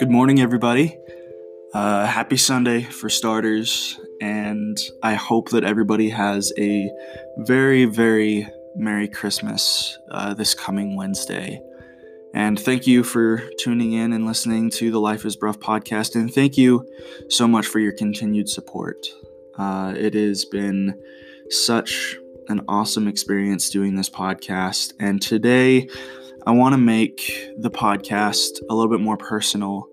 Good morning, everybody. Uh, happy Sunday for starters, and I hope that everybody has a very, very Merry Christmas uh, this coming Wednesday. And thank you for tuning in and listening to the Life is Bruff podcast. And thank you so much for your continued support. Uh, it has been such an awesome experience doing this podcast. And today, I want to make the podcast a little bit more personal.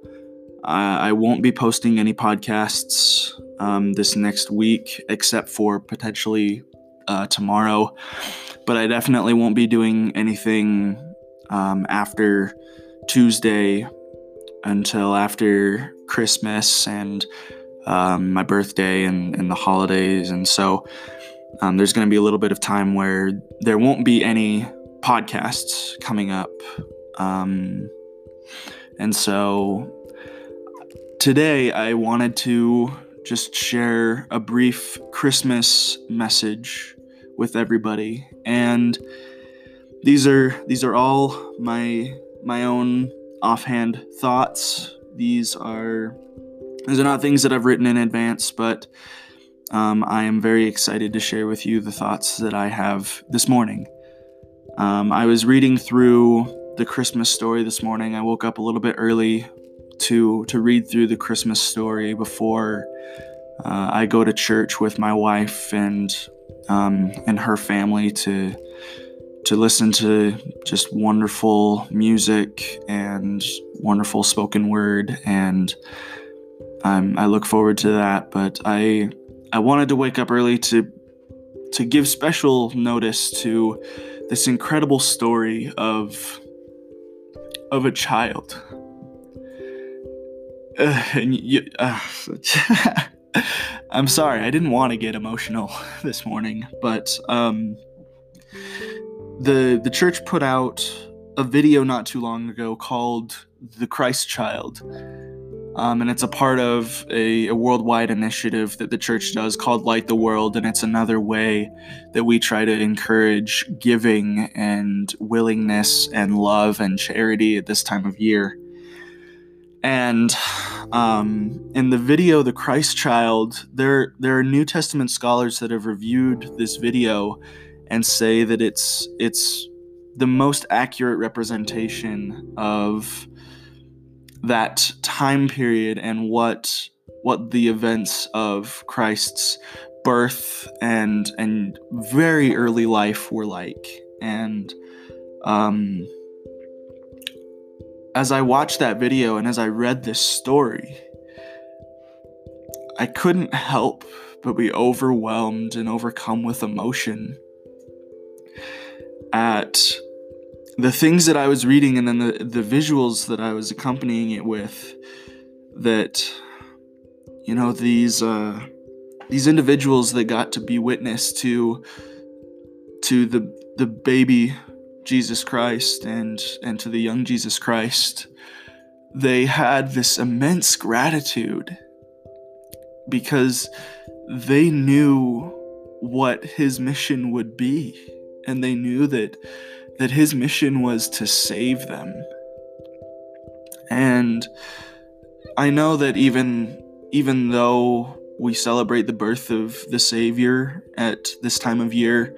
Uh, I won't be posting any podcasts um, this next week, except for potentially uh, tomorrow. But I definitely won't be doing anything um, after Tuesday until after Christmas and um, my birthday and, and, the holidays. And so um, there's going to be a little bit of time where there won't be any podcasts coming up. Um, and so today I wanted to just share a brief Christmas message with everybody. And these are these are all my my own offhand thoughts. These are these are not things that I've written in advance, but um, I am very excited to share with you the thoughts that I have this morning. Um, I was reading through the Christmas story this morning. I woke up a little bit early to to read through the Christmas story before uh, I go to church with my wife and um, and her family to to listen to just wonderful music and wonderful spoken word and um, I look forward to that but I I wanted to wake up early to to give special notice to this incredible story of of a child. Uh, and you, uh, I'm sorry I didn't want to get emotional this morning but um the the church put out a video not too long ago called "The Christ Child," um, and it's a part of a, a, worldwide initiative that the church does called Light the World, and it's another way that we try to encourage giving and willingness and love and charity at this time of year. And um, in the video, "The Christ Child," there there are New Testament scholars that have reviewed this video and say that it's it's the most accurate representation of that time period and what what the events of Christ's birth and and very early life were like. And um as I watched that video and as I read this story I couldn't help but be overwhelmed and overcome with emotion at the things that I was reading and then the, the visuals that I was accompanying it with that you know these uh, these individuals that got to be witness to to the the baby Jesus Christ and and to the young Jesus Christ they had this immense gratitude because they knew what his mission would be. And they knew that that his mission was to save them. And I know that even even though we celebrate the birth of the savior at this time of year,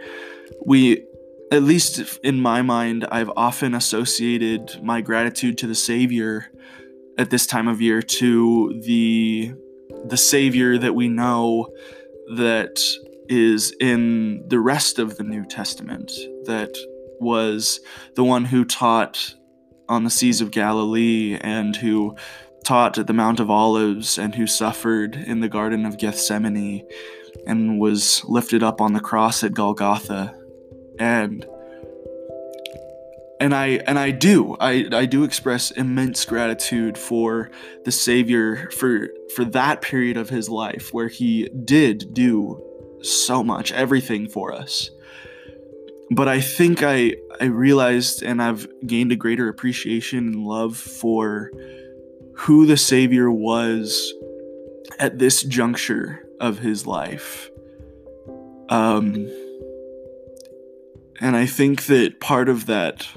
we at least in my mind I've often associated my gratitude to the savior at this time of year to the the savior that we know that is in the rest of the New Testament, that was the one who taught on the seas of Galilee and who taught at the Mount of Olives and who suffered in the Garden of Gethsemane and was lifted up on the cross at Golgotha. And and I and I do I, I do express immense gratitude for the Savior for for that period of his life where he did do so much, everything for us. But I think I I realized and I've gained a greater appreciation and love for who the Savior was at this juncture of his life. Um, and I think that part of that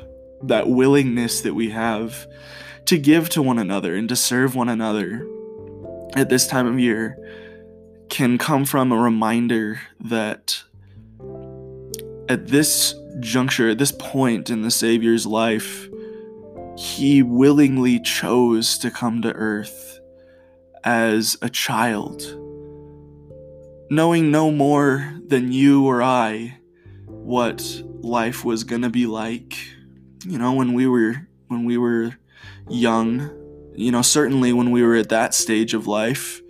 that willingness that we have to give to one another and to serve one another at this time of year can come from a reminder that at this juncture, at this point in the Savior's life, he willingly chose to come to earth as a child, knowing no more than you or I what life was going to be like. You know, when we were when we were young, you know, certainly when we were at that stage of life,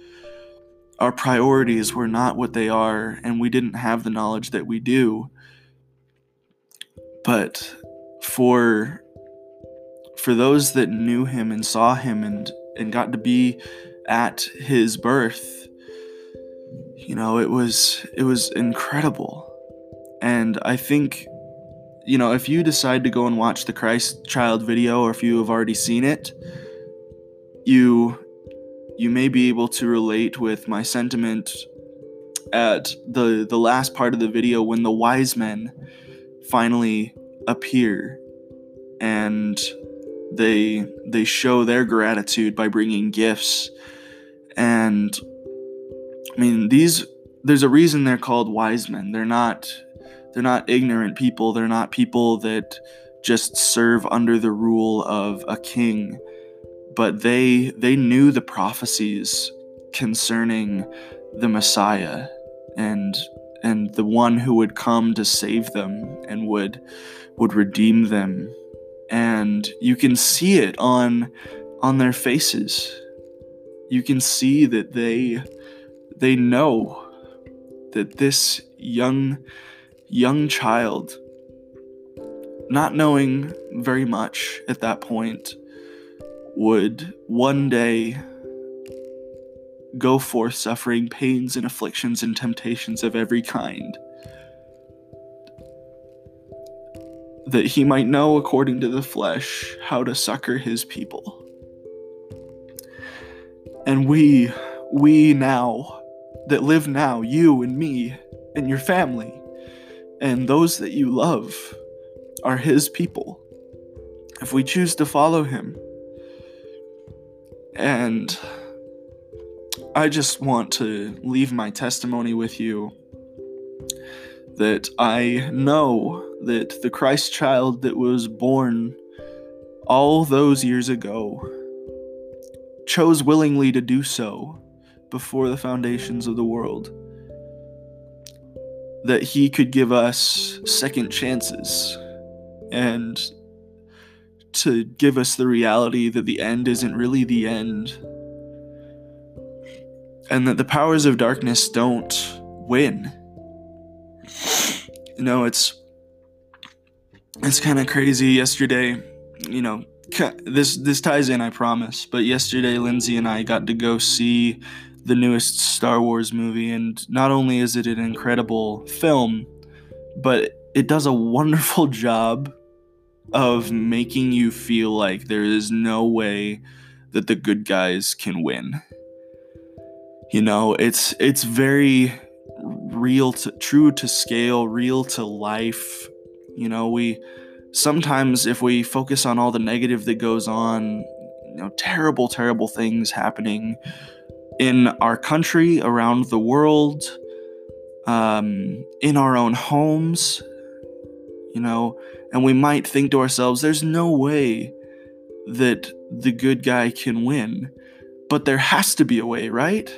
our priorities were not what they are and we didn't have the knowledge that we do. But for for those that knew him and saw him and and got to be at his birth, you know, it was it was incredible. And I think you know, if you decide to go and watch the Christ Child video or if you have already seen it, you you may be able to relate with my sentiment at the the last part of the video when the wise men finally appear and they they show their gratitude by bringing gifts. And i mean these there's a reason they're called wise men. They're not they're not ignorant people. They're not people that just serve under the rule of a king. But they they knew the prophecies concerning the Messiah and and the one who would come to save them and would would redeem them. And you can see it on on their faces. You can see that they they know that this young young child not knowing very much at that point would one day go forth suffering pains and afflictions and temptations of every kind, that he might know according to the flesh how to succor his people. And we, we now, that live now, you and me and your family, and those that you love, are his people. If we choose to follow him, and I just want to leave my testimony with you that I know that the Christ child that was born all those years ago chose willingly to do so before the foundations of the world. That he could give us second chances and to give us the reality that the end isn't really the end. And that the powers of darkness don't win. You know, it's it's kind of crazy yesterday, you know, this this ties in, I promise. But yesterday Lindsay and I got to go see the newest Star Wars movie and not only is it an incredible film, but it does a wonderful job of making you feel like there is no way that the good guys can win. You know, it's it's very real to true to scale, real to life. You know, we sometimes if we focus on all the negative that goes on, you know, terrible terrible things happening in our country, around the world, um, in our own homes, you know, and we might think to ourselves, there's no way that the good guy can win, but there has to be a way, right?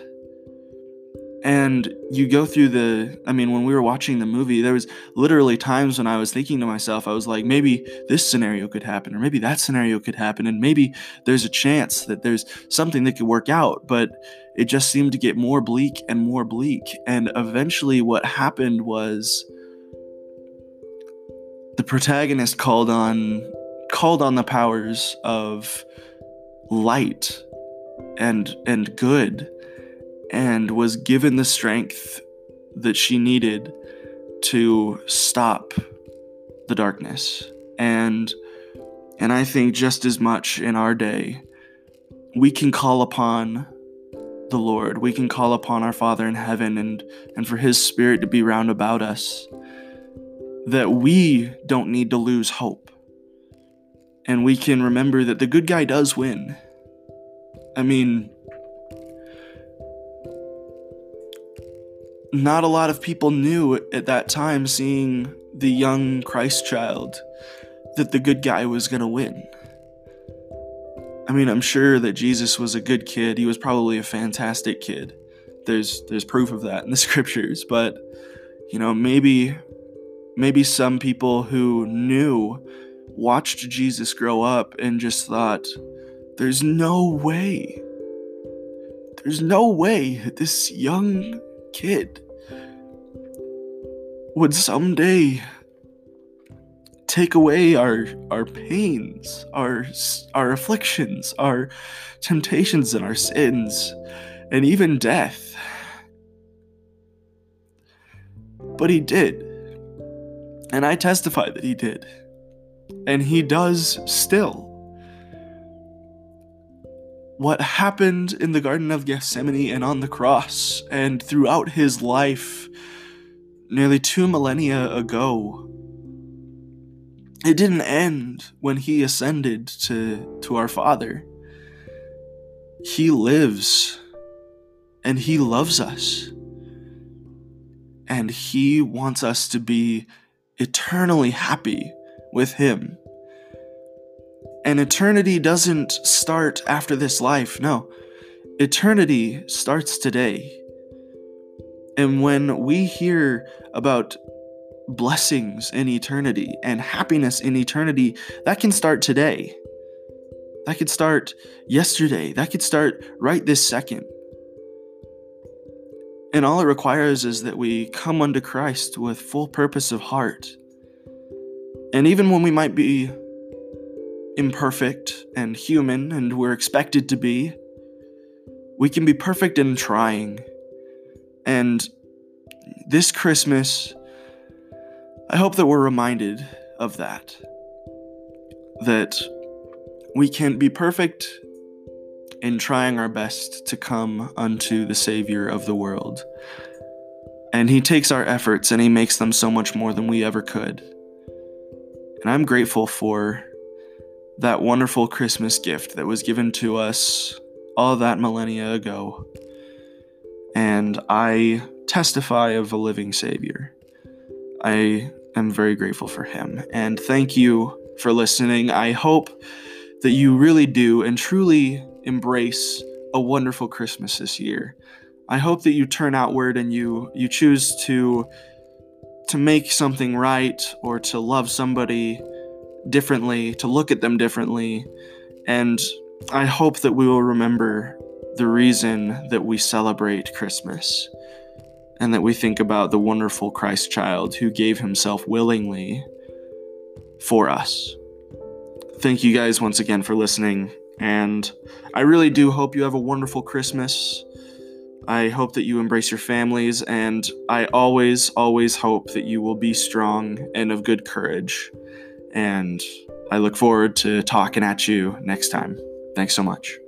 And you go through the, I mean, when we were watching the movie, there was literally times when I was thinking to myself, I was like, maybe this scenario could happen, or maybe that scenario could happen, and maybe there's a chance that there's something that could work out. But it just seemed to get more bleak and more bleak. And eventually, what happened was the protagonist called on called on the powers of light and and good and was given the strength that she needed to stop the darkness and and I think just as much in our day we can call upon the Lord we can call upon our Father in heaven and and for his spirit to be round about us that we don't need to lose hope. And we can remember that the good guy does win. I mean, not a lot of people knew at that time, seeing the young Christ child, that the good guy was going to win. I mean, I'm sure that Jesus was a good kid. He was probably a fantastic kid. There's there's proof of that in the scriptures, but you know, maybe maybe some people who knew watched Jesus grow up and just thought there's no way. There's no way this young kid would someday take away our our pains, our our afflictions, our temptations and our sins, and even death. But he did. And I testify that he did. And he does still. What happened in the Garden of Gethsemane and on the cross and throughout his life nearly two millennia ago it didn't end when he ascended to, to our Father. He lives and he loves us. And he wants us to be eternally happy with him. And eternity doesn't start after this life. No, eternity starts today. And when we hear about blessings in eternity and happiness in eternity, that can start today. That could start yesterday. That could start right this second. And all it requires is that we come unto Christ with full purpose of heart. And even when we might be imperfect and human, and we're expected to be, we can be perfect in trying. And this Christmas, I hope that we're reminded of that. That we can be perfect in trying our best to come unto the Savior of the world. And He takes our efforts and He makes them so much more than we ever could. And I'm grateful for that wonderful Christmas gift that was given to us all that millennia ago. And I testify of a living Savior. I am very grateful for him. And thank you for listening. I hope that you really do and truly embrace a wonderful Christmas this year. I hope that you turn outward and you you choose to to make something right or to love somebody differently, to look at them differently. And I hope that we will remember the reason that we celebrate Christmas and that we think about the wonderful Christ child who gave himself willingly for us. Thank you guys once again for listening, and I really do hope you have a wonderful Christmas. I hope that you embrace your families, and I always, always hope that you will be strong and of good courage. And I look forward to talking at you next time. Thanks so much.